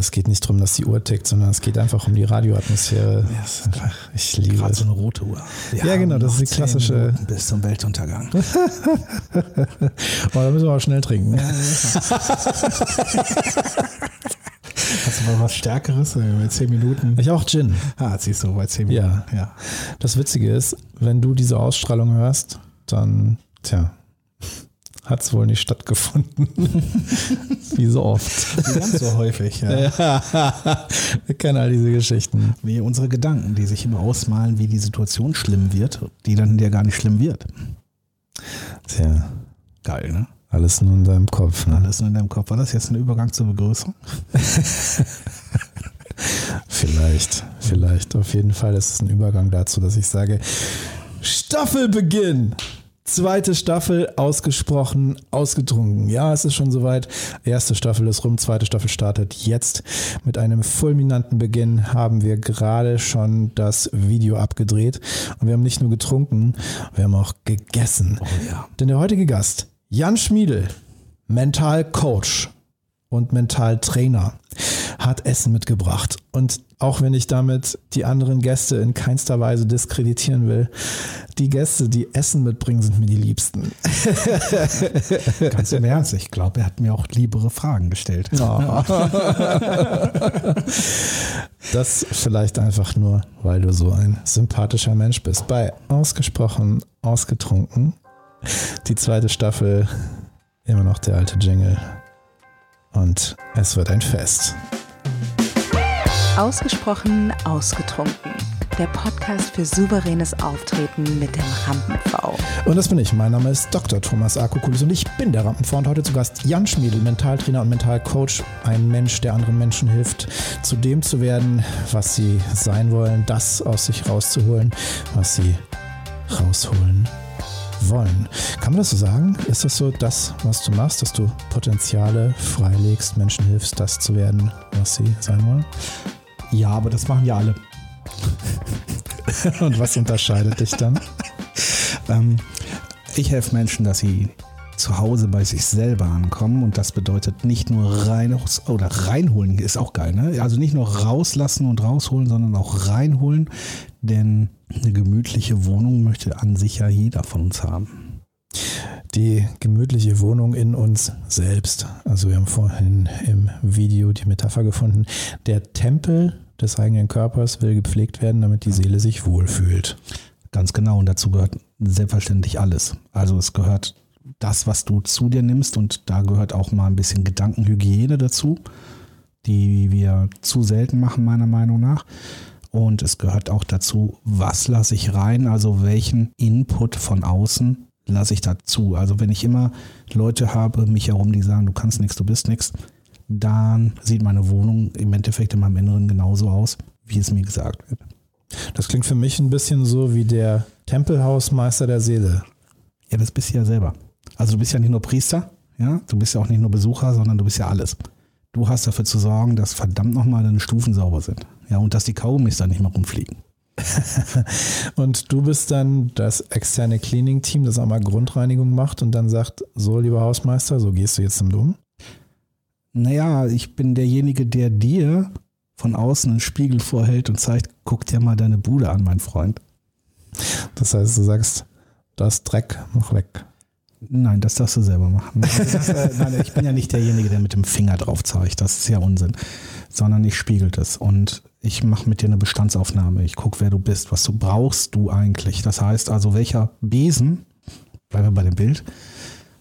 Es geht nicht darum, dass die Uhr tickt, sondern es geht einfach um die Radioatmosphäre. Ja, einfach, Ich liebe gerade es. so eine rote Uhr. Wir Ja, genau, das ist die klassische- Minuten Bis zum Weltuntergang. Oh, da müssen wir auch schnell trinken. Hast du mal was Stärkeres? Äh, Bei 10 Minuten. Ich auch Gin. Ah, siehst du, bei 10 Ja. Minuten. Ja. Das Witzige ist, wenn du diese Ausstrahlung hörst, dann, tja, hat es wohl nicht stattgefunden. Wie so oft. Wie ganz so häufig. Ja. Ja, wir kennen all diese Geschichten. Wie unsere Gedanken, die sich immer ausmalen, wie die Situation schlimm wird, die dann ja gar nicht schlimm wird. Tja, Geil, ne? alles nur in deinem Kopf. Ne? Alles nur in deinem Kopf. War das jetzt ein Übergang zur Begrüßung? Vielleicht, vielleicht. Auf jeden Fall ist es ein Übergang dazu, dass ich sage, Staffelbeginn. Zweite Staffel ausgesprochen, ausgetrunken. Ja, es ist schon soweit. Erste Staffel ist rum, zweite Staffel startet jetzt. Mit einem fulminanten Beginn haben wir gerade schon das Video abgedreht. Und wir haben nicht nur getrunken, wir haben auch gegessen. Oh ja. Denn der heutige Gast, Jan Schmiedel, Mentalcoach und Mentaltrainer, hat Essen mitgebracht. Und auch wenn ich damit die anderen Gäste in keinster Weise diskreditieren will, die Gäste, die Essen mitbringen, sind mir die Liebsten. Ganz im Ernst. Ich glaube, er hat mir auch liebere Fragen gestellt. Das vielleicht einfach nur, weil du so ein sympathischer Mensch bist. Bei Ausgesprochen, Ausgetrunken, die zweite Staffel, immer noch der alte Jingle. Und es wird ein Fest. Ausgesprochen ausgetrunken. Der Podcast für souveränes Auftreten mit dem Rampen-V. Und das bin ich. Mein Name ist Dr. Thomas Akokulis und ich bin der Rampenfrau und heute zu Gast Jan Schmiedel, Mentaltrainer und Mentalcoach. Ein Mensch, der anderen Menschen hilft, zu dem zu werden, was sie sein wollen, das aus sich rauszuholen, was sie rausholen wollen. Kann man das so sagen? Ist das so das, was du machst, dass du Potenziale freilegst, Menschen hilfst, das zu werden, was sie sein wollen? Ja, aber das machen ja alle. Und was unterscheidet dich dann? Ähm, ich helfe Menschen, dass sie zu Hause bei sich selber ankommen und das bedeutet nicht nur rein oder reinholen ist auch geil, ne? Also nicht nur rauslassen und rausholen, sondern auch reinholen, denn eine gemütliche Wohnung möchte an sich ja jeder von uns haben. die gemütliche Wohnung in uns selbst. Also wir haben vorhin im Video die Metapher gefunden. Der Tempel des eigenen Körpers will gepflegt werden, damit die Seele sich wohlfühlt. Ganz genau. Und dazu gehört selbstverständlich alles. Also es gehört das, was du zu dir nimmst und da gehört auch mal ein bisschen Gedankenhygiene dazu, die wir zu selten machen, meiner Meinung nach. Und es gehört auch dazu, was lasse ich rein, also welchen Input von außen lasse ich dazu. Also wenn ich immer Leute habe, mich herum, die sagen, du kannst nichts, du bist nichts, dann sieht meine Wohnung im Endeffekt in meinem Inneren genauso aus, wie es mir gesagt wird. Das klingt für mich ein bisschen so wie der Tempelhausmeister der Seele. Ja, das bist du ja selber. Also du bist ja nicht nur Priester, ja, du bist ja auch nicht nur Besucher, sondern du bist ja alles. Du hast dafür zu sorgen, dass verdammt nochmal deine Stufen sauber sind. Ja, und dass die Kaugummis da nicht mehr rumfliegen. Und du bist dann das externe Cleaning-Team, das einmal Grundreinigung macht und dann sagt, so lieber Hausmeister, so gehst du jetzt damit um. Naja, ich bin derjenige, der dir von außen einen Spiegel vorhält und zeigt, guck dir mal deine Bude an, mein Freund. Das heißt, du sagst, das Dreck, mach weg. Nein, das darfst du selber machen. Also das, äh, nein, ich bin ja nicht derjenige, der mit dem Finger drauf zeigt. Das ist ja Unsinn. Sondern ich spiegel das und ich mache mit dir eine Bestandsaufnahme. Ich gucke, wer du bist. Was du brauchst du eigentlich? Das heißt also, welcher Besen, bleiben wir bei dem Bild,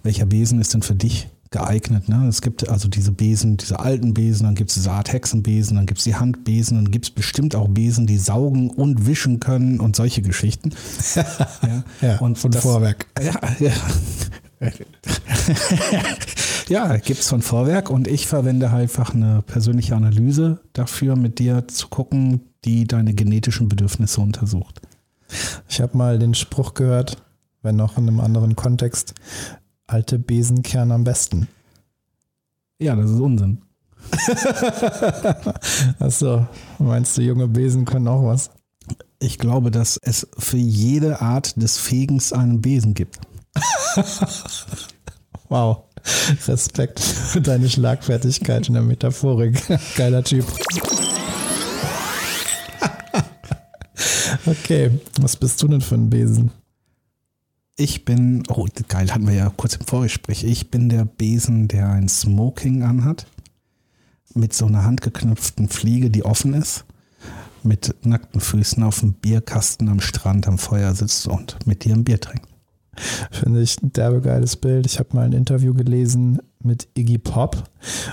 welcher Besen ist denn für dich geeignet? Ne? Es gibt also diese Besen, diese alten Besen, dann gibt es diese Art Hexenbesen, dann gibt es die Handbesen, dann gibt es bestimmt auch Besen, die saugen und wischen können und solche Geschichten. ja, Ja, und von das- Vorwerk. ja, ja. ja, gibt es von Vorwerk und ich verwende einfach eine persönliche Analyse dafür, mit dir zu gucken, die deine genetischen Bedürfnisse untersucht. Ich habe mal den Spruch gehört, wenn noch in einem anderen Kontext, alte Besen kehren am besten. Ja, das ist Unsinn. Achso, meinst du, junge Besen können auch was? Ich glaube, dass es für jede Art des Fegens einen Besen gibt. Wow. Respekt für deine Schlagfertigkeit in der Metaphorik. Geiler Typ. Okay, was bist du denn für ein Besen? Ich bin, oh geil, hatten wir ja kurz im Vorgespräch. Ich bin der Besen, der ein Smoking anhat. Mit so einer handgeknüpften Fliege, die offen ist. Mit nackten Füßen auf dem Bierkasten am Strand am Feuer sitzt und mit dir ein Bier trinkt. Finde ich ein derbe geiles Bild. Ich habe mal ein Interview gelesen mit Iggy Pop.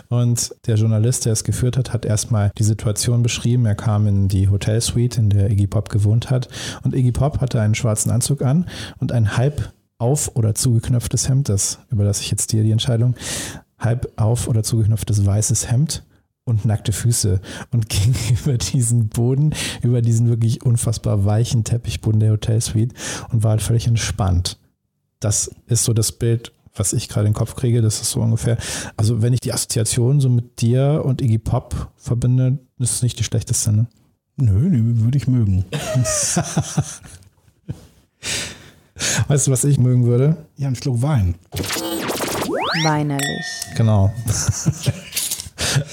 Und der Journalist, der es geführt hat, hat erstmal die Situation beschrieben. Er kam in die Hotelsuite, in der Iggy Pop gewohnt hat. Und Iggy Pop hatte einen schwarzen Anzug an und ein halb auf- oder zugeknöpftes Hemd, das überlasse ich jetzt dir die Entscheidung, halb auf- oder zugeknöpftes weißes Hemd und nackte Füße und ging über diesen Boden, über diesen wirklich unfassbar weichen Teppichboden der Hotelsuite und war halt völlig entspannt. Das ist so das Bild, was ich gerade in den Kopf kriege. Das ist so ungefähr. Also, wenn ich die Assoziation so mit dir und Iggy Pop verbinde, ist es nicht die schlechteste, ne? Nö, die würde ich mögen. weißt du, was ich mögen würde? Ja, ein Schluck Wein. Weinerlich. Genau.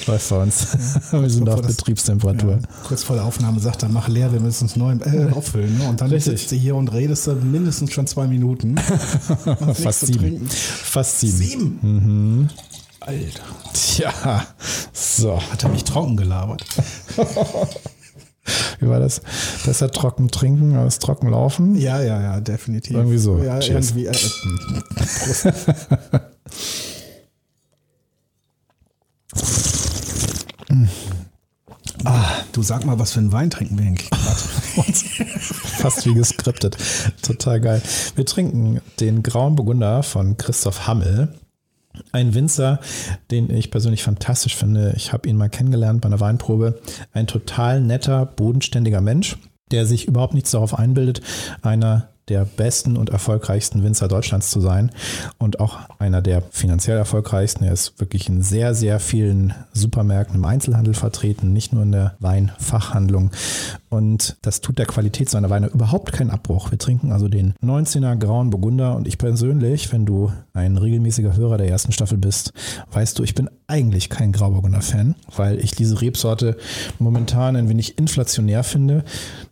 Läuft bei uns. wir sind auf Betriebstemperatur. Ja, kurz vor der Aufnahme sagt er, mach leer, wir müssen es neu äh, auffüllen. Ne? Und dann Richtig. sitzt du hier und redest du mindestens schon zwei Minuten. Fast sieben. Fast sieben. Sieben? Mhm. Alter. Tja, so. Hat er mich trocken gelabert. Wie war das? Besser trocken trinken als trocken laufen? Ja, ja, ja, definitiv. Irgendwie so. Ja, Cheers. irgendwie. Äh, äh, Ah, du sag mal, was für einen Wein trinken wir eigentlich gerade? Fast wie geskriptet. Total geil. Wir trinken den Grauen Burgunder von Christoph Hammel. Ein Winzer, den ich persönlich fantastisch finde. Ich habe ihn mal kennengelernt bei einer Weinprobe. Ein total netter, bodenständiger Mensch, der sich überhaupt nichts darauf einbildet, einer der besten und erfolgreichsten Winzer Deutschlands zu sein und auch einer der finanziell erfolgreichsten. Er ist wirklich in sehr, sehr vielen Supermärkten im Einzelhandel vertreten, nicht nur in der Weinfachhandlung. Und das tut der Qualität seiner Weine überhaupt keinen Abbruch. Wir trinken also den 19er Grauen Burgunder und ich persönlich, wenn du ein regelmäßiger Hörer der ersten Staffel bist, weißt du, ich bin eigentlich kein Grauburgunder-Fan, weil ich diese Rebsorte momentan ein wenig inflationär finde.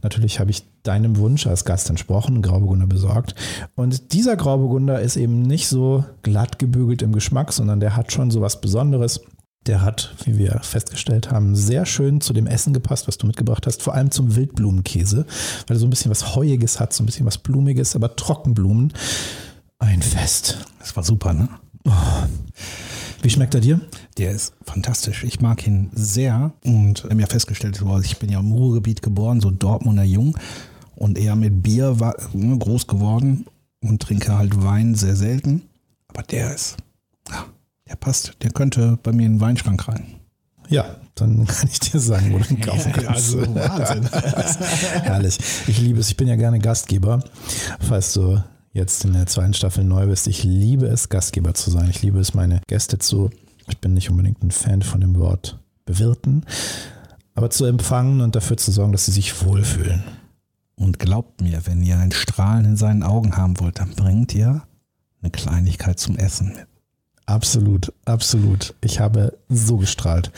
Natürlich habe ich deinem Wunsch als Gast entsprochen, Grauburgunder besorgt. Und dieser Grauburgunder ist eben nicht so glatt gebügelt im Geschmack, sondern der hat schon so was Besonderes. Der hat, wie wir festgestellt haben, sehr schön zu dem Essen gepasst, was du mitgebracht hast, vor allem zum Wildblumenkäse, weil er so ein bisschen was Heuiges hat, so ein bisschen was Blumiges, aber Trockenblumen. Ein Fest. Das war super, ne? Oh. Wie schmeckt er dir? Der ist fantastisch. Ich mag ihn sehr und wir haben ja festgestellt, ich bin ja im Ruhrgebiet geboren, so Dortmunder Jung und eher mit Bier war, ne, groß geworden und trinke halt Wein sehr selten. Aber der ist, ja, der passt. Der könnte bei mir in den Weinschrank rein. Ja, dann kann ich dir sagen, wo du ihn kaufen kannst. also Wahnsinn. Herrlich. Ich liebe es. Ich bin ja gerne Gastgeber. Falls du jetzt in der zweiten Staffel neu bist, ich liebe es, Gastgeber zu sein. Ich liebe es, meine Gäste zu, ich bin nicht unbedingt ein Fan von dem Wort bewirten, aber zu empfangen und dafür zu sorgen, dass sie sich wohlfühlen. Und glaubt mir, wenn ihr ein Strahlen in seinen Augen haben wollt, dann bringt ihr eine Kleinigkeit zum Essen mit. Absolut, absolut. Ich habe so gestrahlt.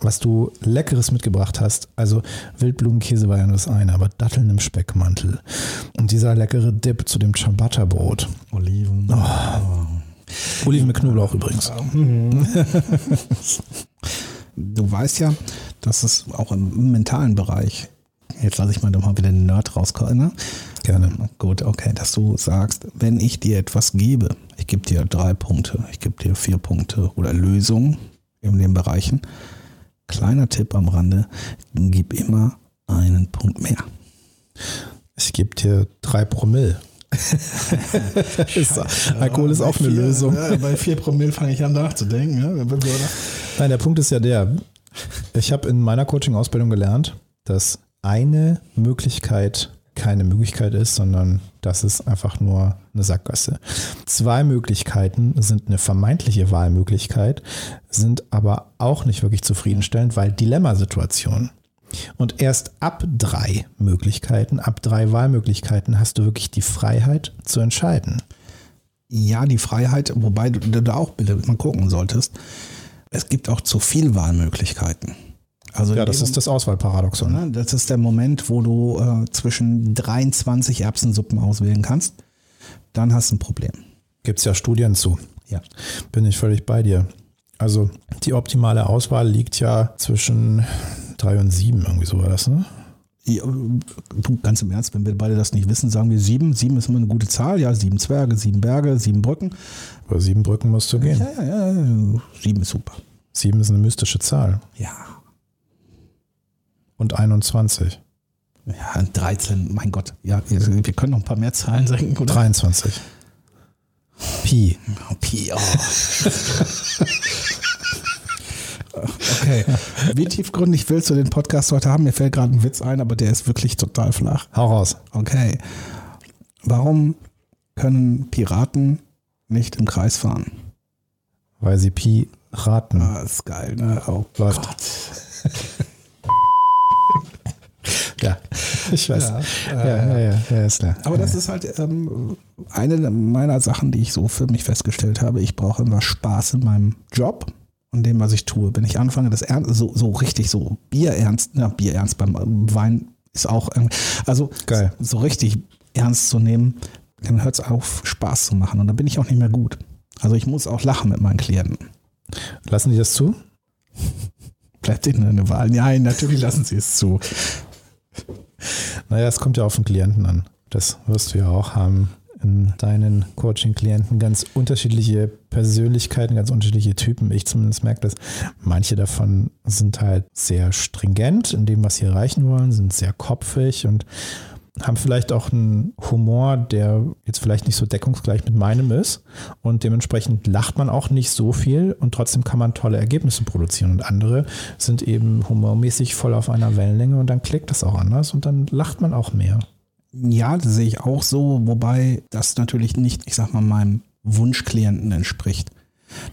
Was du Leckeres mitgebracht hast, also Wildblumenkäse war ja nur das eine, aber Datteln im Speckmantel. Und dieser leckere Dip zu dem Ciabatta-Brot. Oliven. Oh. Oliven mit Knoblauch übrigens. du weißt ja, dass es auch im mentalen Bereich Jetzt lasse ich mal doch mal wieder den Nerd rauskommen. Ne? Gerne. Gut, okay, dass du sagst, wenn ich dir etwas gebe, ich gebe dir drei Punkte, ich gebe dir vier Punkte oder Lösungen in den Bereichen. Kleiner Tipp am Rande, gib immer einen Punkt mehr. Ich gebe dir drei Promille. Alkohol ist auch eine vier, Lösung. Ja, bei vier Promille fange ich an nachzudenken. Ja. Nein, der Punkt ist ja der, ich habe in meiner Coaching-Ausbildung gelernt, dass eine Möglichkeit keine Möglichkeit ist, sondern das ist einfach nur eine Sackgasse. Zwei Möglichkeiten sind eine vermeintliche Wahlmöglichkeit, sind aber auch nicht wirklich zufriedenstellend, weil Dilemmasituationen. Und erst ab drei Möglichkeiten, ab drei Wahlmöglichkeiten hast du wirklich die Freiheit zu entscheiden. Ja, die Freiheit, wobei du, da auch bitte mal gucken solltest. Es gibt auch zu viel Wahlmöglichkeiten. Also Ja, das ist das Auswahlparadoxon. Ne? Das ist der Moment, wo du äh, zwischen 23 Erbsensuppen auswählen kannst. Dann hast du ein Problem. Gibt es ja Studien zu. Ja. Bin ich völlig bei dir. Also die optimale Auswahl liegt ja zwischen drei und sieben, irgendwie so war das, ne? Ja, ganz im Ernst, wenn wir beide das nicht wissen, sagen wir sieben. Sieben ist immer eine gute Zahl. Ja, sieben Zwerge, sieben Berge, sieben Brücken. Über sieben Brücken musst du gehen. Ja, ja, ja. Sieben ist super. Sieben ist eine mystische Zahl. Ja. Und 21. Ja, 13, mein Gott. Ja, wir können noch ein paar mehr Zahlen sagen, oder? 23. Pi. Oh, Pi, oh. Okay. Wie tiefgründig willst du den Podcast heute haben? Mir fällt gerade ein Witz ein, aber der ist wirklich total flach. Hau raus. Okay. Warum können Piraten nicht im Kreis fahren? Weil sie Pi raten. Ah, ist geil, ne? Oh Läuft. Gott. Ja, ich weiß. Ja, ja, ja, ja, ist klar. Aber das ist halt ähm, eine meiner Sachen, die ich so für mich festgestellt habe. Ich brauche immer Spaß in meinem Job und dem, was ich tue. Wenn ich anfange, das ernst, so, so richtig so Bierernst, na, Bierernst beim Wein ist auch also Geil. so richtig ernst zu nehmen, dann hört es auf, Spaß zu machen. Und dann bin ich auch nicht mehr gut. Also ich muss auch lachen mit meinen Klienten. Lassen die das zu? Bleibt ihnen eine Wahl? Nein, natürlich lassen sie es zu. Naja, es kommt ja auf den Klienten an. Das wirst du ja auch haben in deinen Coaching-Klienten. Ganz unterschiedliche Persönlichkeiten, ganz unterschiedliche Typen. Ich zumindest merke das. Manche davon sind halt sehr stringent in dem, was sie erreichen wollen, sind sehr kopfig und haben vielleicht auch einen Humor, der jetzt vielleicht nicht so deckungsgleich mit meinem ist. Und dementsprechend lacht man auch nicht so viel und trotzdem kann man tolle Ergebnisse produzieren. Und andere sind eben humormäßig voll auf einer Wellenlänge und dann klickt das auch anders und dann lacht man auch mehr. Ja, das sehe ich auch so, wobei das natürlich nicht, ich sag mal, meinem Wunschklienten entspricht.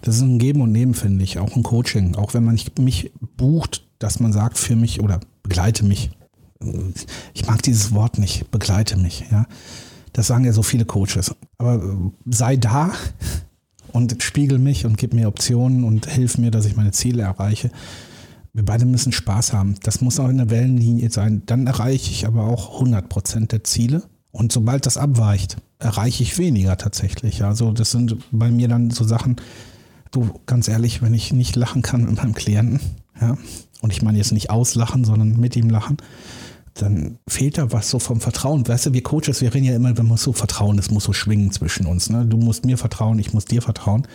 Das ist ein Geben und Nehmen, finde ich, auch ein Coaching. Auch wenn man mich bucht, dass man sagt, für mich oder begleite mich. Ich mag dieses Wort nicht, begleite mich, ja. Das sagen ja so viele Coaches. Aber äh, sei da und spiegel mich und gib mir Optionen und hilf mir, dass ich meine Ziele erreiche. Wir beide müssen Spaß haben. Das muss auch in der Wellenlinie sein. Dann erreiche ich aber auch 100 Prozent der Ziele. Und sobald das abweicht, erreiche ich weniger tatsächlich. Also das sind bei mir dann so Sachen, du, ganz ehrlich, wenn ich nicht lachen kann mit meinem Klienten, ja, und ich meine jetzt nicht auslachen, sondern mit ihm lachen, dann fehlt da was so vom Vertrauen. Weißt du, wir Coaches, wir reden ja immer, man so vertrauen, es muss so schwingen zwischen uns. Ne? Du musst mir vertrauen, ich muss dir vertrauen.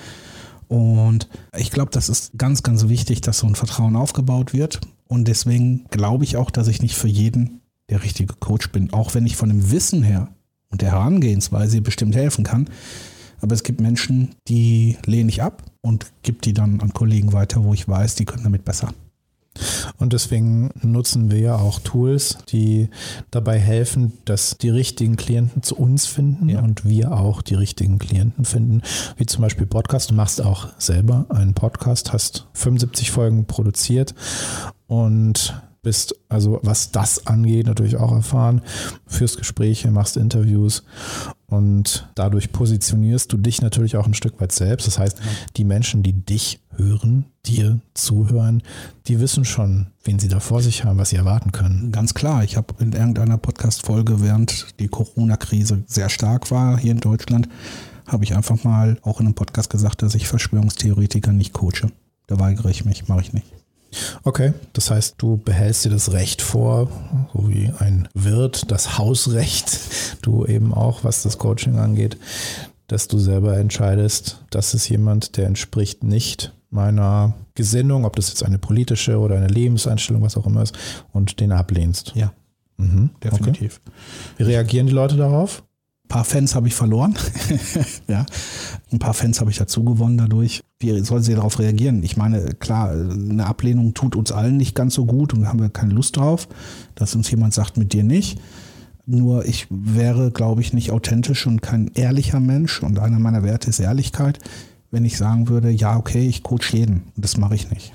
Und ich glaube, das ist ganz, ganz wichtig, dass so ein Vertrauen aufgebaut wird. Und deswegen glaube ich auch, dass ich nicht für jeden der richtige Coach bin, auch wenn ich von dem Wissen her und der Herangehensweise bestimmt helfen kann. Aber es gibt Menschen, die lehne ich ab und gebe die dann an Kollegen weiter, wo ich weiß, die können damit besser. Und deswegen nutzen wir ja auch Tools, die dabei helfen, dass die richtigen Klienten zu uns finden Ja. und wir auch die richtigen Klienten finden. Wie zum Beispiel Podcast. Du machst auch selber einen Podcast, hast 75 Folgen produziert und bist also, was das angeht, natürlich auch erfahren, führst Gespräche, machst Interviews und dadurch positionierst du dich natürlich auch ein Stück weit selbst. Das heißt, die Menschen, die dich hören, dir zuhören, die wissen schon, wen sie da vor sich haben, was sie erwarten können. Ganz klar, ich habe in irgendeiner Podcast-Folge, während die Corona-Krise sehr stark war hier in Deutschland, habe ich einfach mal auch in einem Podcast gesagt, dass ich Verschwörungstheoretiker nicht coache. Da weigere ich mich, mache ich nicht. Okay, das heißt, du behältst dir das Recht vor, so wie ein Wirt das Hausrecht, du eben auch, was das Coaching angeht, dass du selber entscheidest, das ist jemand, der entspricht nicht meiner Gesinnung, ob das jetzt eine politische oder eine Lebenseinstellung, was auch immer ist, und den ablehnst. Ja, Mhm, definitiv. Okay. Wie reagieren die Leute darauf? Ein paar Fans habe ich verloren. ja, ein paar Fans habe ich dazu gewonnen dadurch. Wie sollen sie darauf reagieren? Ich meine, klar, eine Ablehnung tut uns allen nicht ganz so gut und haben wir keine Lust drauf, dass uns jemand sagt, mit dir nicht. Nur ich wäre, glaube ich, nicht authentisch und kein ehrlicher Mensch und einer meiner Werte ist Ehrlichkeit, wenn ich sagen würde, ja, okay, ich coach jeden. Und das mache ich nicht.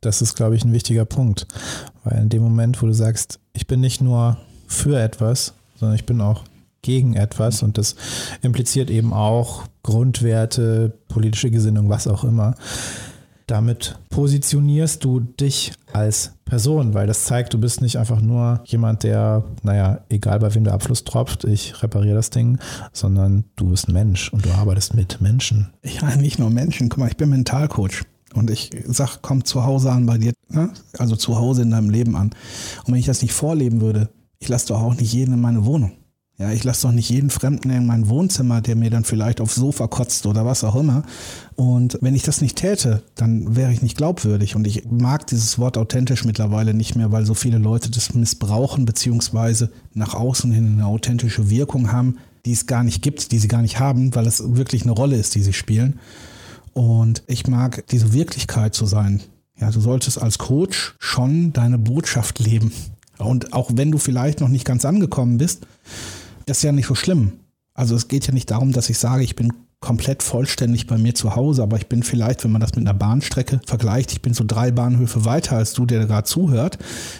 Das ist, glaube ich, ein wichtiger Punkt. Weil in dem Moment, wo du sagst, ich bin nicht nur für etwas, sondern ich bin auch gegen etwas und das impliziert eben auch Grundwerte, politische Gesinnung, was auch immer. Damit positionierst du dich als Person, weil das zeigt, du bist nicht einfach nur jemand, der, naja, egal bei wem der Abfluss tropft, ich repariere das Ding, sondern du bist ein Mensch und du arbeitest mit Menschen. Ja, nicht nur Menschen. Guck mal, ich bin Mentalcoach. Und ich sag, komm zu Hause an bei dir, ne? also zu Hause in deinem Leben an. Und wenn ich das nicht vorleben würde, ich lasse doch auch nicht jeden in meine Wohnung. Ja, ich lasse doch nicht jeden Fremden in mein Wohnzimmer, der mir dann vielleicht aufs Sofa kotzt oder was auch immer. Und wenn ich das nicht täte, dann wäre ich nicht glaubwürdig. Und ich mag dieses Wort authentisch mittlerweile nicht mehr, weil so viele Leute das missbrauchen, beziehungsweise nach außen hin eine authentische Wirkung haben, die es gar nicht gibt, die sie gar nicht haben, weil es wirklich eine Rolle ist, die sie spielen. Und ich mag diese Wirklichkeit zu sein. Ja, du solltest als Coach schon deine Botschaft leben. Und auch wenn du vielleicht noch nicht ganz angekommen bist, ist ja nicht so schlimm. Also es geht ja nicht darum, dass ich sage, ich bin komplett vollständig bei mir zu Hause, aber ich bin vielleicht, wenn man das mit einer Bahnstrecke vergleicht, ich bin so drei Bahnhöfe weiter als du, der gerade zuhört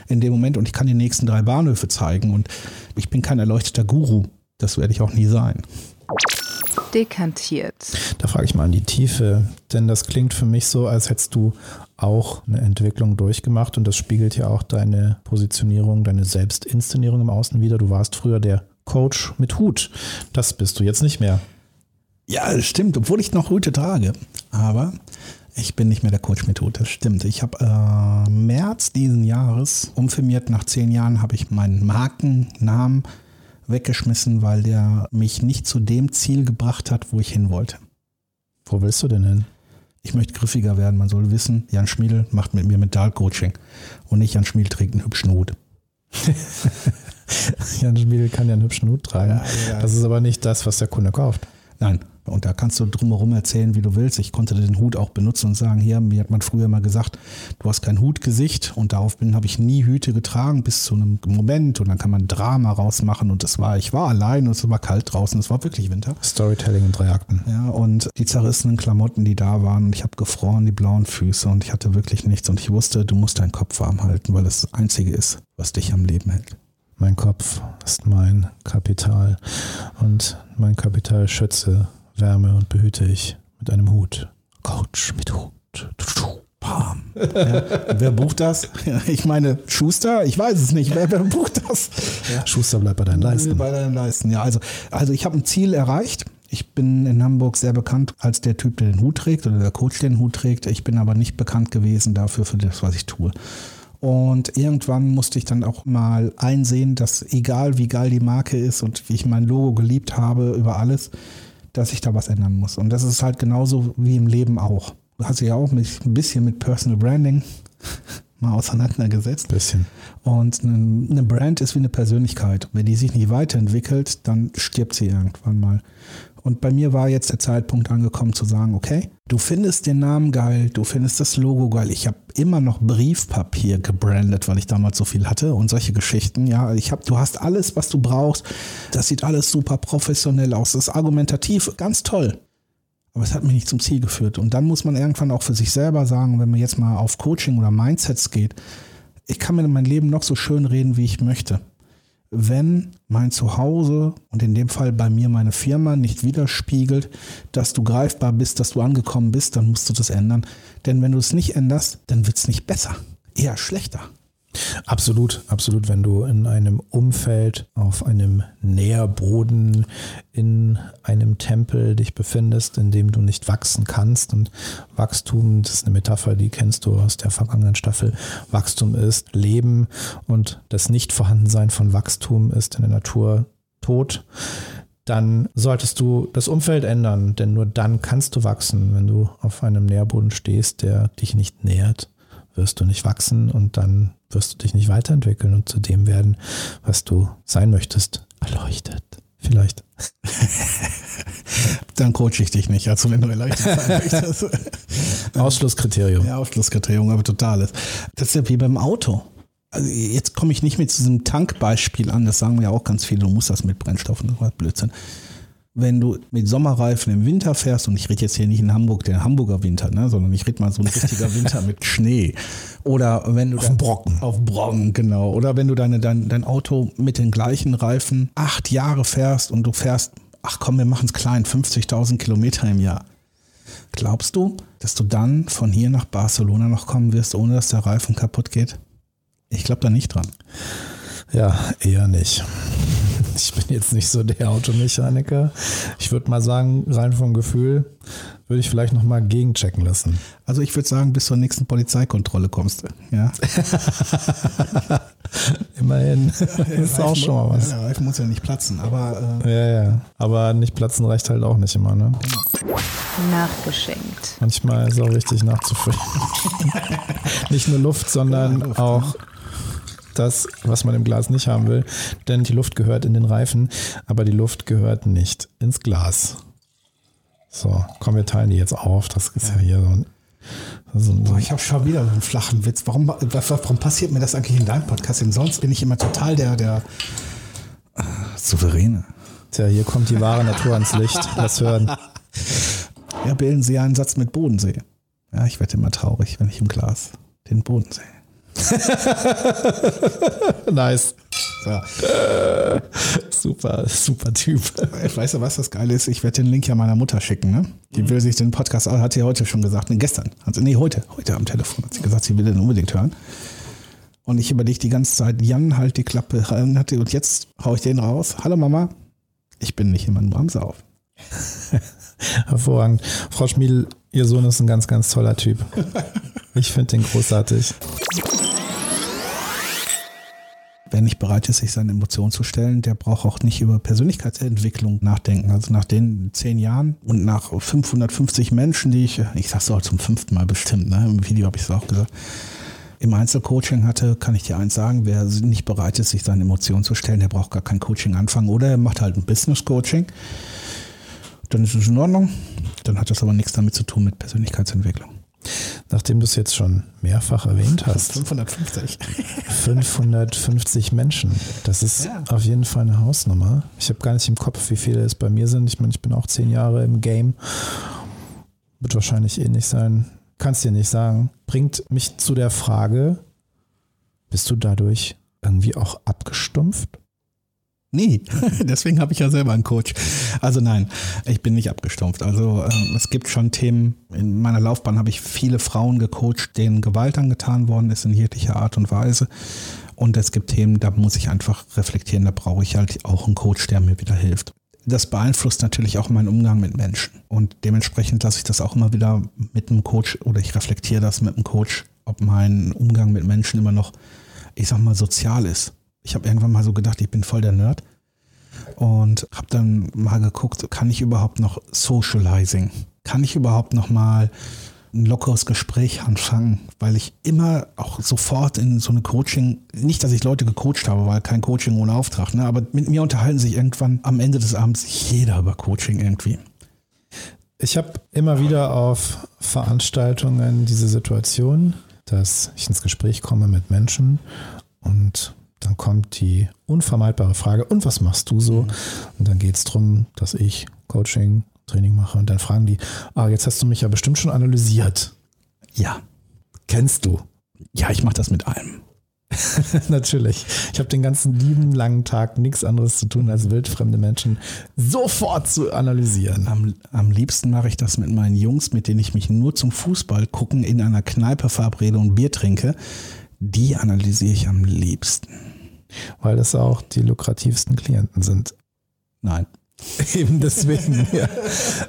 in dem Moment und ich kann die nächsten drei Bahnhöfe zeigen und ich bin kein erleuchteter Guru. Das werde ich auch nie sein. Dekantiert. Da frage ich mal an die Tiefe, denn das klingt für mich so, als hättest du auch eine Entwicklung durchgemacht und das spiegelt ja auch deine Positionierung, deine Selbstinszenierung im Außen wieder. Du warst früher der Coach mit Hut. Das bist du jetzt nicht mehr. Ja, das stimmt, obwohl ich noch Hüte trage. Aber ich bin nicht mehr der Coach mit Hut, das stimmt. Ich habe äh, März diesen Jahres umfirmiert. Nach zehn Jahren habe ich meinen Markennamen weggeschmissen, weil der mich nicht zu dem Ziel gebracht hat, wo ich hin wollte. Wo willst du denn hin? Ich möchte griffiger werden. Man soll wissen, Jan Schmiedel macht mit mir Mentalcoaching und nicht Jan Schmiedel trägt einen hübschen Hut. Jan Schmiedel kann ja einen hübschen Hut tragen. Ja, ja. Das ist aber nicht das, was der Kunde kauft. Nein. Und da kannst du drumherum erzählen, wie du willst. Ich konnte den Hut auch benutzen und sagen, hier, mir hat man früher mal gesagt, du hast kein Hutgesicht und darauf bin, habe ich nie Hüte getragen bis zu einem Moment und dann kann man Drama rausmachen und das war, ich war allein und es war kalt draußen, es war wirklich Winter. Storytelling in drei Akten. Ja, und die zerrissenen Klamotten, die da waren und ich habe gefroren, die blauen Füße und ich hatte wirklich nichts und ich wusste, du musst deinen Kopf warm halten, weil das das Einzige ist, was dich am Leben hält. Mein Kopf ist mein Kapital und mein Kapital schütze, wärme und behüte ich mit einem Hut. Coach mit Hut. Bam. Ja, wer bucht das? Ich meine, Schuster? Ich weiß es nicht. Wer, wer bucht das? Ja. Schuster bleibt bei deinen Leisten. Bei deinen Leisten, ja. Also, also ich habe ein Ziel erreicht. Ich bin in Hamburg sehr bekannt als der Typ, der den Hut trägt oder der Coach, der den Hut trägt. Ich bin aber nicht bekannt gewesen dafür, für das, was ich tue. Und irgendwann musste ich dann auch mal einsehen, dass egal wie geil die Marke ist und wie ich mein Logo geliebt habe über alles, dass ich da was ändern muss. Und das ist halt genauso wie im Leben auch. Du hast dich ja auch mich ein bisschen mit Personal Branding mal auseinandergesetzt. Bisschen. Und eine Brand ist wie eine Persönlichkeit. Wenn die sich nicht weiterentwickelt, dann stirbt sie irgendwann mal. Und bei mir war jetzt der Zeitpunkt angekommen zu sagen, okay, du findest den Namen geil, du findest das Logo geil. Ich habe immer noch Briefpapier gebrandet, weil ich damals so viel hatte und solche Geschichten. Ja, ich habe, du hast alles, was du brauchst. Das sieht alles super professionell aus. Das ist argumentativ ganz toll. Aber es hat mich nicht zum Ziel geführt. Und dann muss man irgendwann auch für sich selber sagen, wenn man jetzt mal auf Coaching oder Mindsets geht, ich kann mir mein Leben noch so schön reden, wie ich möchte wenn mein Zuhause und in dem Fall bei mir meine Firma nicht widerspiegelt, dass du greifbar bist, dass du angekommen bist, dann musst du das ändern. Denn wenn du es nicht änderst, dann wird es nicht besser, eher schlechter. Absolut, absolut. Wenn du in einem Umfeld, auf einem Nährboden, in einem Tempel dich befindest, in dem du nicht wachsen kannst. Und Wachstum, das ist eine Metapher, die kennst du aus der vergangenen Staffel. Wachstum ist Leben und das Nichtvorhandensein von Wachstum ist in der Natur Tod dann solltest du das Umfeld ändern, denn nur dann kannst du wachsen, wenn du auf einem Nährboden stehst, der dich nicht nährt wirst du nicht wachsen und dann wirst du dich nicht weiterentwickeln und zu dem werden, was du sein möchtest, erleuchtet. Vielleicht. dann coache ich dich nicht, also wenn du erleuchtet sein möchtest. Ausschlusskriterium. Ja, Ausschlusskriterium, aber totales. Das ist ja wie beim Auto. Also jetzt komme ich nicht mit diesem Tankbeispiel an, das sagen wir ja auch ganz viele, du musst das mit Brennstoffen, das war Blödsinn. Wenn du mit Sommerreifen im Winter fährst, und ich rede jetzt hier nicht in Hamburg, der Hamburger Winter, ne, sondern ich rede mal so ein richtiger Winter mit Schnee. Oder wenn du auf Brocken. Auf Brocken, genau. Oder wenn du deine, dein, dein Auto mit den gleichen Reifen acht Jahre fährst und du fährst, ach komm, wir machen es klein, 50.000 Kilometer im Jahr. Glaubst du, dass du dann von hier nach Barcelona noch kommen wirst, ohne dass der Reifen kaputt geht? Ich glaube da nicht dran. Ja, eher nicht. Ich bin jetzt nicht so der Automechaniker. Ich würde mal sagen, rein vom Gefühl, würde ich vielleicht nochmal gegenchecken lassen. Also ich würde sagen, bis zur nächsten Polizeikontrolle kommst du. Ja. Immerhin. ist auch schon mal was. Ja, der Reifen muss ja nicht platzen, aber. Äh ja, ja. Aber nicht platzen reicht halt auch nicht immer, ne? Nachgeschenkt. Manchmal ist auch wichtig nachzufüllen. nicht nur Luft, sondern ja, Luft, auch. Ne? Das, was man im Glas nicht haben will. Denn die Luft gehört in den Reifen, aber die Luft gehört nicht ins Glas. So, komm, wir teilen die jetzt auf. Das ist ja, ja hier so ein. So, so. Ich habe schon wieder einen flachen Witz. Warum, warum passiert mir das eigentlich in deinem Podcast? Denn sonst bin ich immer total der, der Souveräne. Tja, hier kommt die wahre Natur ans Licht. Lass hören. Ja, bilden Sie einen Satz mit Bodensee. Ja, ich werde immer traurig, wenn ich im Glas den Bodensee. nice. So. super, super Typ. Ich weiß ja, was das Geile ist. Ich werde den Link ja meiner Mutter schicken. Ne? Die will sich den Podcast, hat sie heute schon gesagt, nee, gestern, also, nee, heute, heute am Telefon hat sie gesagt, sie will den unbedingt hören. Und ich überlege die ganze Zeit, Jan, halt die Klappe. Und jetzt haue ich den raus. Hallo Mama, ich bin nicht immer nur am Sauf. Hervorragend. Frau Schmiedl, Ihr Sohn ist ein ganz, ganz toller Typ. Ich finde den großartig. Wer nicht bereit ist, sich seine Emotionen zu stellen, der braucht auch nicht über Persönlichkeitsentwicklung nachdenken. Also nach den zehn Jahren und nach 550 Menschen, die ich, ich sag's auch zum fünften Mal bestimmt, ne? im Video habe ich es auch gesagt, im Einzelcoaching hatte, kann ich dir eins sagen, wer nicht bereit ist, sich seine Emotionen zu stellen, der braucht gar kein Coaching anfangen oder er macht halt ein Business-Coaching. Dann ist es in Ordnung. Dann hat das aber nichts damit zu tun mit Persönlichkeitsentwicklung. Nachdem du es jetzt schon mehrfach erwähnt hast. 550. 550 Menschen. Das ist ja. auf jeden Fall eine Hausnummer. Ich habe gar nicht im Kopf, wie viele es bei mir sind. Ich meine, ich bin auch zehn Jahre im Game. Wird wahrscheinlich ähnlich sein. Kannst dir nicht sagen. Bringt mich zu der Frage, bist du dadurch irgendwie auch abgestumpft? Nee, deswegen habe ich ja selber einen Coach. Also nein, ich bin nicht abgestumpft. Also ähm, es gibt schon Themen, in meiner Laufbahn habe ich viele Frauen gecoacht, denen Gewalt angetan worden ist in jeglicher Art und Weise. Und es gibt Themen, da muss ich einfach reflektieren, da brauche ich halt auch einen Coach, der mir wieder hilft. Das beeinflusst natürlich auch meinen Umgang mit Menschen. Und dementsprechend lasse ich das auch immer wieder mit einem Coach oder ich reflektiere das mit einem Coach, ob mein Umgang mit Menschen immer noch, ich sag mal, sozial ist ich habe irgendwann mal so gedacht, ich bin voll der Nerd und habe dann mal geguckt, kann ich überhaupt noch Socializing? Kann ich überhaupt noch mal ein lockeres Gespräch anfangen, weil ich immer auch sofort in so eine Coaching, nicht, dass ich Leute gecoacht habe, weil kein Coaching ohne Auftrag, ne, aber mit mir unterhalten sich irgendwann am Ende des Abends jeder über Coaching irgendwie. Ich habe immer wieder auf Veranstaltungen diese Situation, dass ich ins Gespräch komme mit Menschen und dann kommt die unvermeidbare Frage, und was machst du so? Mhm. Und dann geht es darum, dass ich Coaching, Training mache. Und dann fragen die, ah, jetzt hast du mich ja bestimmt schon analysiert. Ja. Kennst du? Ja, ich mache das mit allem. Natürlich. Ich habe den ganzen lieben langen Tag nichts anderes zu tun, als wildfremde Menschen sofort zu analysieren. Am, am liebsten mache ich das mit meinen Jungs, mit denen ich mich nur zum Fußball gucken in einer Kneipe verabrede und Bier trinke. Die analysiere ich am liebsten. Weil das auch die lukrativsten Klienten sind. Nein. Eben deswegen. ja.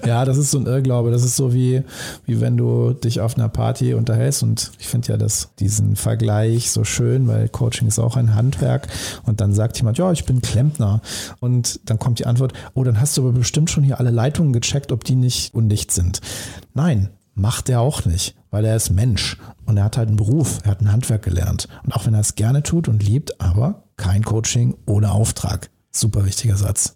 ja, das ist so ein Irrglaube. Das ist so wie, wie wenn du dich auf einer Party unterhältst. Und ich finde ja das, diesen Vergleich so schön, weil Coaching ist auch ein Handwerk. Und dann sagt jemand, ja, ich bin Klempner. Und dann kommt die Antwort, oh, dann hast du aber bestimmt schon hier alle Leitungen gecheckt, ob die nicht undicht sind. Nein, macht er auch nicht, weil er ist Mensch und er hat halt einen Beruf, er hat ein Handwerk gelernt. Und auch wenn er es gerne tut und liebt, aber kein Coaching ohne Auftrag. Super wichtiger Satz.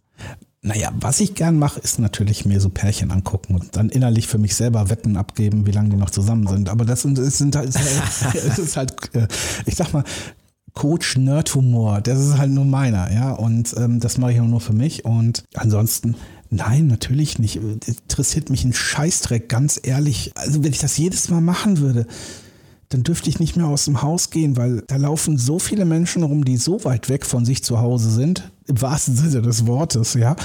Naja, was ich gern mache, ist natürlich mir so Pärchen angucken und dann innerlich für mich selber Wetten abgeben, wie lange die noch zusammen sind. Aber das sind, sind halt, das ist halt, äh, ich sag mal, Coach Nerd Humor, das ist halt nur meiner, ja. Und ähm, das mache ich auch nur für mich. Und ansonsten Nein, natürlich nicht. Interessiert mich ein Scheißdreck, ganz ehrlich. Also wenn ich das jedes Mal machen würde, dann dürfte ich nicht mehr aus dem Haus gehen, weil da laufen so viele Menschen rum, die so weit weg von sich zu Hause sind, im wahrsten Sinne des Wortes, ja.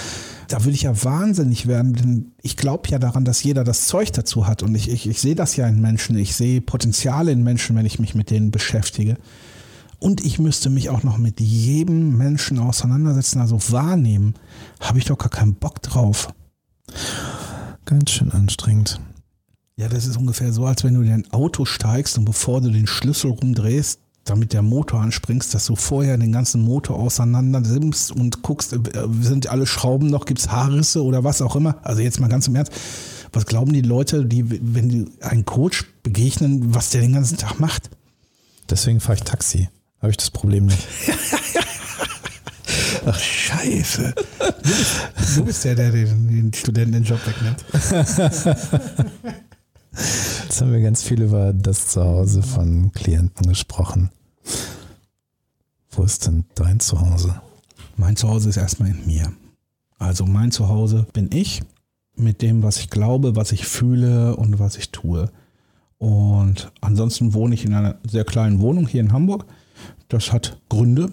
Da würde ich ja wahnsinnig werden, denn ich glaube ja daran, dass jeder das Zeug dazu hat und ich, ich, ich sehe das ja in Menschen, ich sehe Potenziale in Menschen, wenn ich mich mit denen beschäftige. Und ich müsste mich auch noch mit jedem Menschen auseinandersetzen, also wahrnehmen, habe ich doch gar keinen Bock drauf. Ganz schön anstrengend. Ja, das ist ungefähr so, als wenn du in ein Auto steigst und bevor du den Schlüssel rumdrehst, damit der Motor anspringst, dass du vorher den ganzen Motor auseinander nimmst und guckst, äh, sind alle Schrauben noch, gibt es Haarrisse oder was auch immer. Also jetzt mal ganz im Ernst. Was glauben die Leute, die, wenn die einen Coach begegnen, was der den ganzen Tag macht? Deswegen fahre ich Taxi. Habe ich das Problem nicht. Ach, scheiße. Du bist, du bist der, der den, den Studenten den Job wegnimmt. Jetzt haben wir ganz viel über das Zuhause von Klienten gesprochen. Wo ist denn dein Zuhause? Mein Zuhause ist erstmal in mir. Also mein Zuhause bin ich mit dem, was ich glaube, was ich fühle und was ich tue. Und ansonsten wohne ich in einer sehr kleinen Wohnung hier in Hamburg. Das hat Gründe.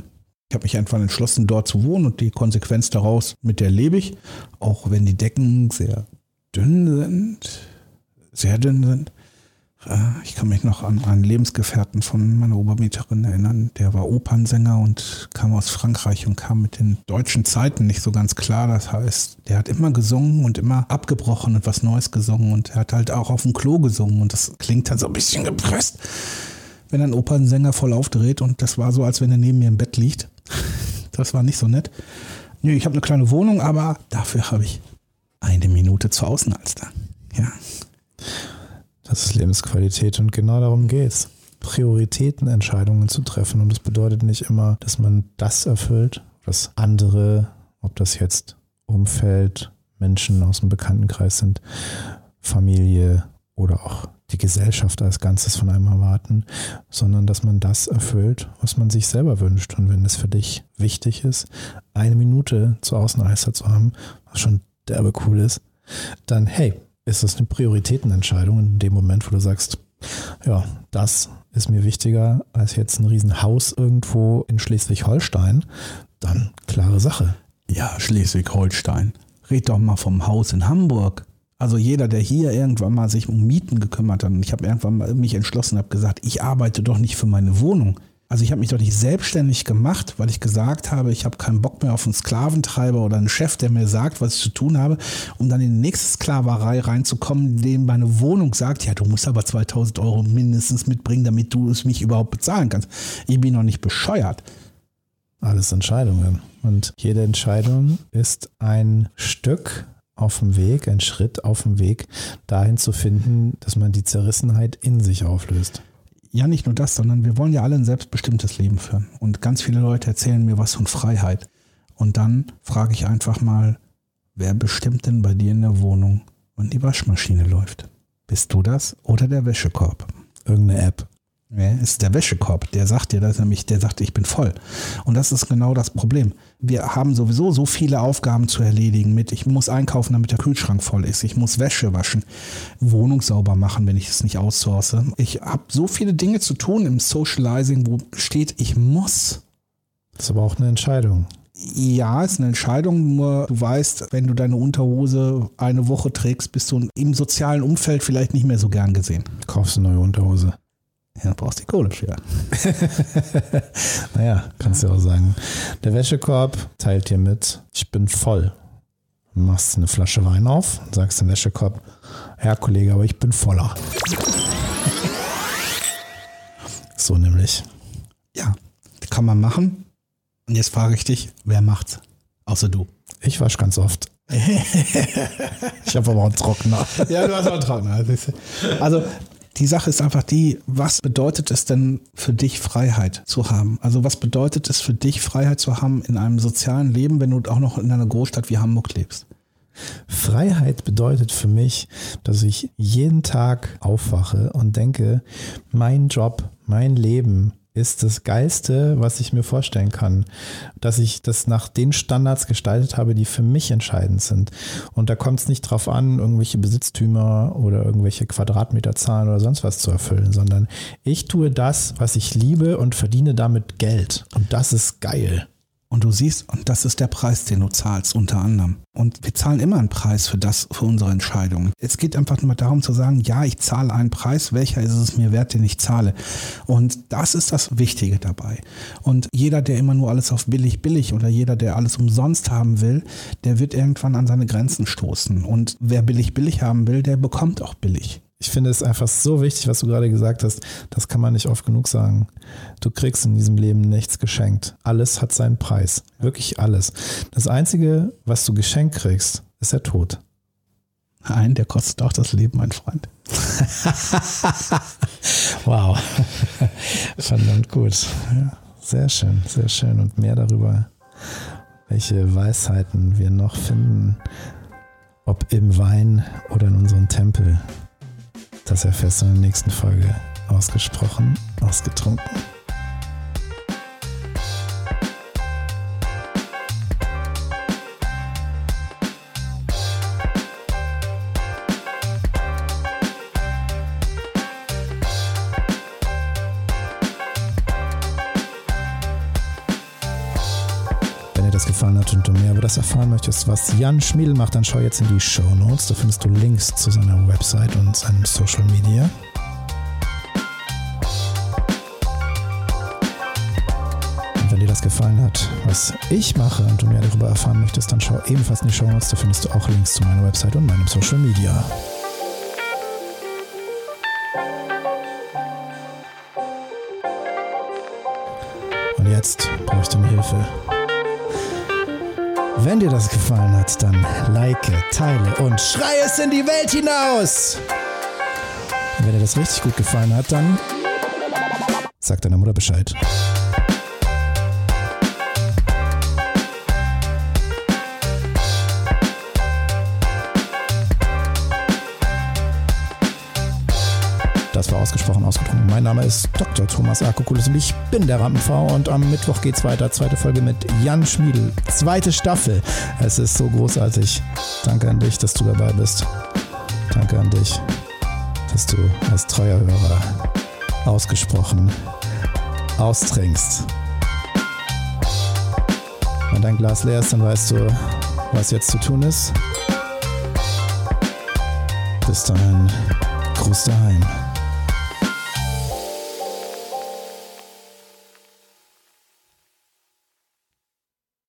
Ich habe mich einfach entschlossen, dort zu wohnen und die Konsequenz daraus, mit der lebe ich. Auch wenn die Decken sehr dünn sind, sehr dünn sind. Äh, ich kann mich noch an einen Lebensgefährten von meiner Obermieterin erinnern. Der war Opernsänger und kam aus Frankreich und kam mit den deutschen Zeiten nicht so ganz klar. Das heißt, der hat immer gesungen und immer abgebrochen und was Neues gesungen und er hat halt auch auf dem Klo gesungen und das klingt halt so ein bisschen gepresst, wenn ein Opernsänger voll aufdreht und das war so, als wenn er neben mir im Bett liegt. Das war nicht so nett. Nee, ich habe eine kleine Wohnung, aber dafür habe ich eine Minute zur Außenalster. Ja, das ist Lebensqualität und genau darum geht's. Prioritätenentscheidungen zu treffen. Und das bedeutet nicht immer, dass man das erfüllt, was andere, ob das jetzt Umfeld, Menschen aus dem Bekanntenkreis sind, Familie oder auch die Gesellschaft als Ganzes von einem erwarten, sondern dass man das erfüllt, was man sich selber wünscht. Und wenn es für dich wichtig ist, eine Minute zur Außeneister zu haben, was schon derbe cool ist, dann hey, ist das eine Prioritätenentscheidung in dem Moment, wo du sagst, ja, das ist mir wichtiger als jetzt ein Riesenhaus irgendwo in Schleswig-Holstein, dann klare Sache. Ja, Schleswig-Holstein. Red doch mal vom Haus in Hamburg. Also jeder, der hier irgendwann mal sich um Mieten gekümmert hat, und ich habe irgendwann mal mich entschlossen, habe gesagt, ich arbeite doch nicht für meine Wohnung. Also ich habe mich doch nicht selbstständig gemacht, weil ich gesagt habe, ich habe keinen Bock mehr auf einen Sklaventreiber oder einen Chef, der mir sagt, was ich zu tun habe, um dann in die nächste Sklaverei reinzukommen, in dem meine Wohnung sagt, ja, du musst aber 2000 Euro mindestens mitbringen, damit du es mich überhaupt bezahlen kannst. Ich bin noch nicht bescheuert. Alles Entscheidungen. Und jede Entscheidung ist ein Stück auf dem Weg, ein Schritt auf dem Weg, dahin zu finden, dass man die Zerrissenheit in sich auflöst ja, nicht nur das, sondern wir wollen ja alle ein selbstbestimmtes Leben führen. Und ganz viele Leute erzählen mir was von Freiheit. Und dann frage ich einfach mal, wer bestimmt denn bei dir in der Wohnung, wann die Waschmaschine läuft? Bist du das oder der Wäschekorb? Irgendeine App. Ja, ist der Wäschekorb. Der sagt dir das nämlich, der sagt, ich bin voll. Und das ist genau das Problem. Wir haben sowieso so viele Aufgaben zu erledigen mit, ich muss einkaufen, damit der Kühlschrank voll ist. Ich muss Wäsche waschen, Wohnung sauber machen, wenn ich es nicht outsource. Ich habe so viele Dinge zu tun im Socializing, wo steht, ich muss. Das ist aber auch eine Entscheidung. Ja, ist eine Entscheidung, nur du weißt, wenn du deine Unterhose eine Woche trägst, bist du im sozialen Umfeld vielleicht nicht mehr so gern gesehen. Kaufst eine neue Unterhose. Ja, brauchst die Kohle für. naja, kannst du auch sagen. Der Wäschekorb teilt dir mit, ich bin voll. Du machst eine Flasche Wein auf und sagst dem Wäschekorb, Herr Kollege, aber ich bin voller. so nämlich. Ja, kann man machen. Und jetzt frage ich dich, wer macht's? Außer du. Ich wasche ganz oft. ich habe aber auch einen Trockner. Ja, du hast auch einen Trockner. Also die Sache ist einfach die, was bedeutet es denn für dich Freiheit zu haben? Also was bedeutet es für dich Freiheit zu haben in einem sozialen Leben, wenn du auch noch in einer Großstadt wie Hamburg lebst? Freiheit bedeutet für mich, dass ich jeden Tag aufwache und denke, mein Job, mein Leben ist das Geilste, was ich mir vorstellen kann. Dass ich das nach den Standards gestaltet habe, die für mich entscheidend sind. Und da kommt es nicht drauf an, irgendwelche Besitztümer oder irgendwelche Quadratmeterzahlen oder sonst was zu erfüllen, sondern ich tue das, was ich liebe und verdiene damit Geld. Und das ist geil. Und du siehst, und das ist der Preis, den du zahlst, unter anderem. Und wir zahlen immer einen Preis für das, für unsere Entscheidungen. Es geht einfach nur darum zu sagen, ja, ich zahle einen Preis, welcher ist es mir wert, den ich zahle. Und das ist das Wichtige dabei. Und jeder, der immer nur alles auf billig, billig oder jeder, der alles umsonst haben will, der wird irgendwann an seine Grenzen stoßen. Und wer billig, billig haben will, der bekommt auch billig ich finde es einfach so wichtig, was du gerade gesagt hast. Das kann man nicht oft genug sagen. Du kriegst in diesem Leben nichts geschenkt. Alles hat seinen Preis. Wirklich alles. Das Einzige, was du geschenkt kriegst, ist der Tod. Nein, der kostet auch das Leben, mein Freund. wow. Verdammt gut. Ja, sehr schön, sehr schön. Und mehr darüber, welche Weisheiten wir noch finden, ob im Wein oder in unserem Tempel. Das erfährst du in der nächsten Folge. Ausgesprochen, ausgetrunken. Mehr über das erfahren möchtest, was Jan Schmiedel macht, dann schau jetzt in die Show Notes. Da findest du Links zu seiner Website und seinem Social Media. Und wenn dir das gefallen hat, was ich mache und du mehr darüber erfahren möchtest, dann schau ebenfalls in die Show Notes. Da findest du auch Links zu meiner Website und meinem Social Media. Und jetzt brauche ich deine Hilfe. Wenn dir das gefallen hat, dann like, teile und schrei es in die Welt hinaus. Wenn dir das richtig gut gefallen hat, dann sag deiner Mutter Bescheid. Das war ausgesprochen ausgetrunken. Mein Name ist Dr. Thomas Akokulis und ich bin der Rampenv und am Mittwoch geht's weiter. Zweite Folge mit Jan Schmiedel. Zweite Staffel. Es ist so großartig. Danke an dich, dass du dabei bist. Danke an dich, dass du als treuer Hörer ausgesprochen austrinkst. Wenn dein Glas leer ist, dann weißt du, was jetzt zu tun ist. Bis dahin, Gruß daheim.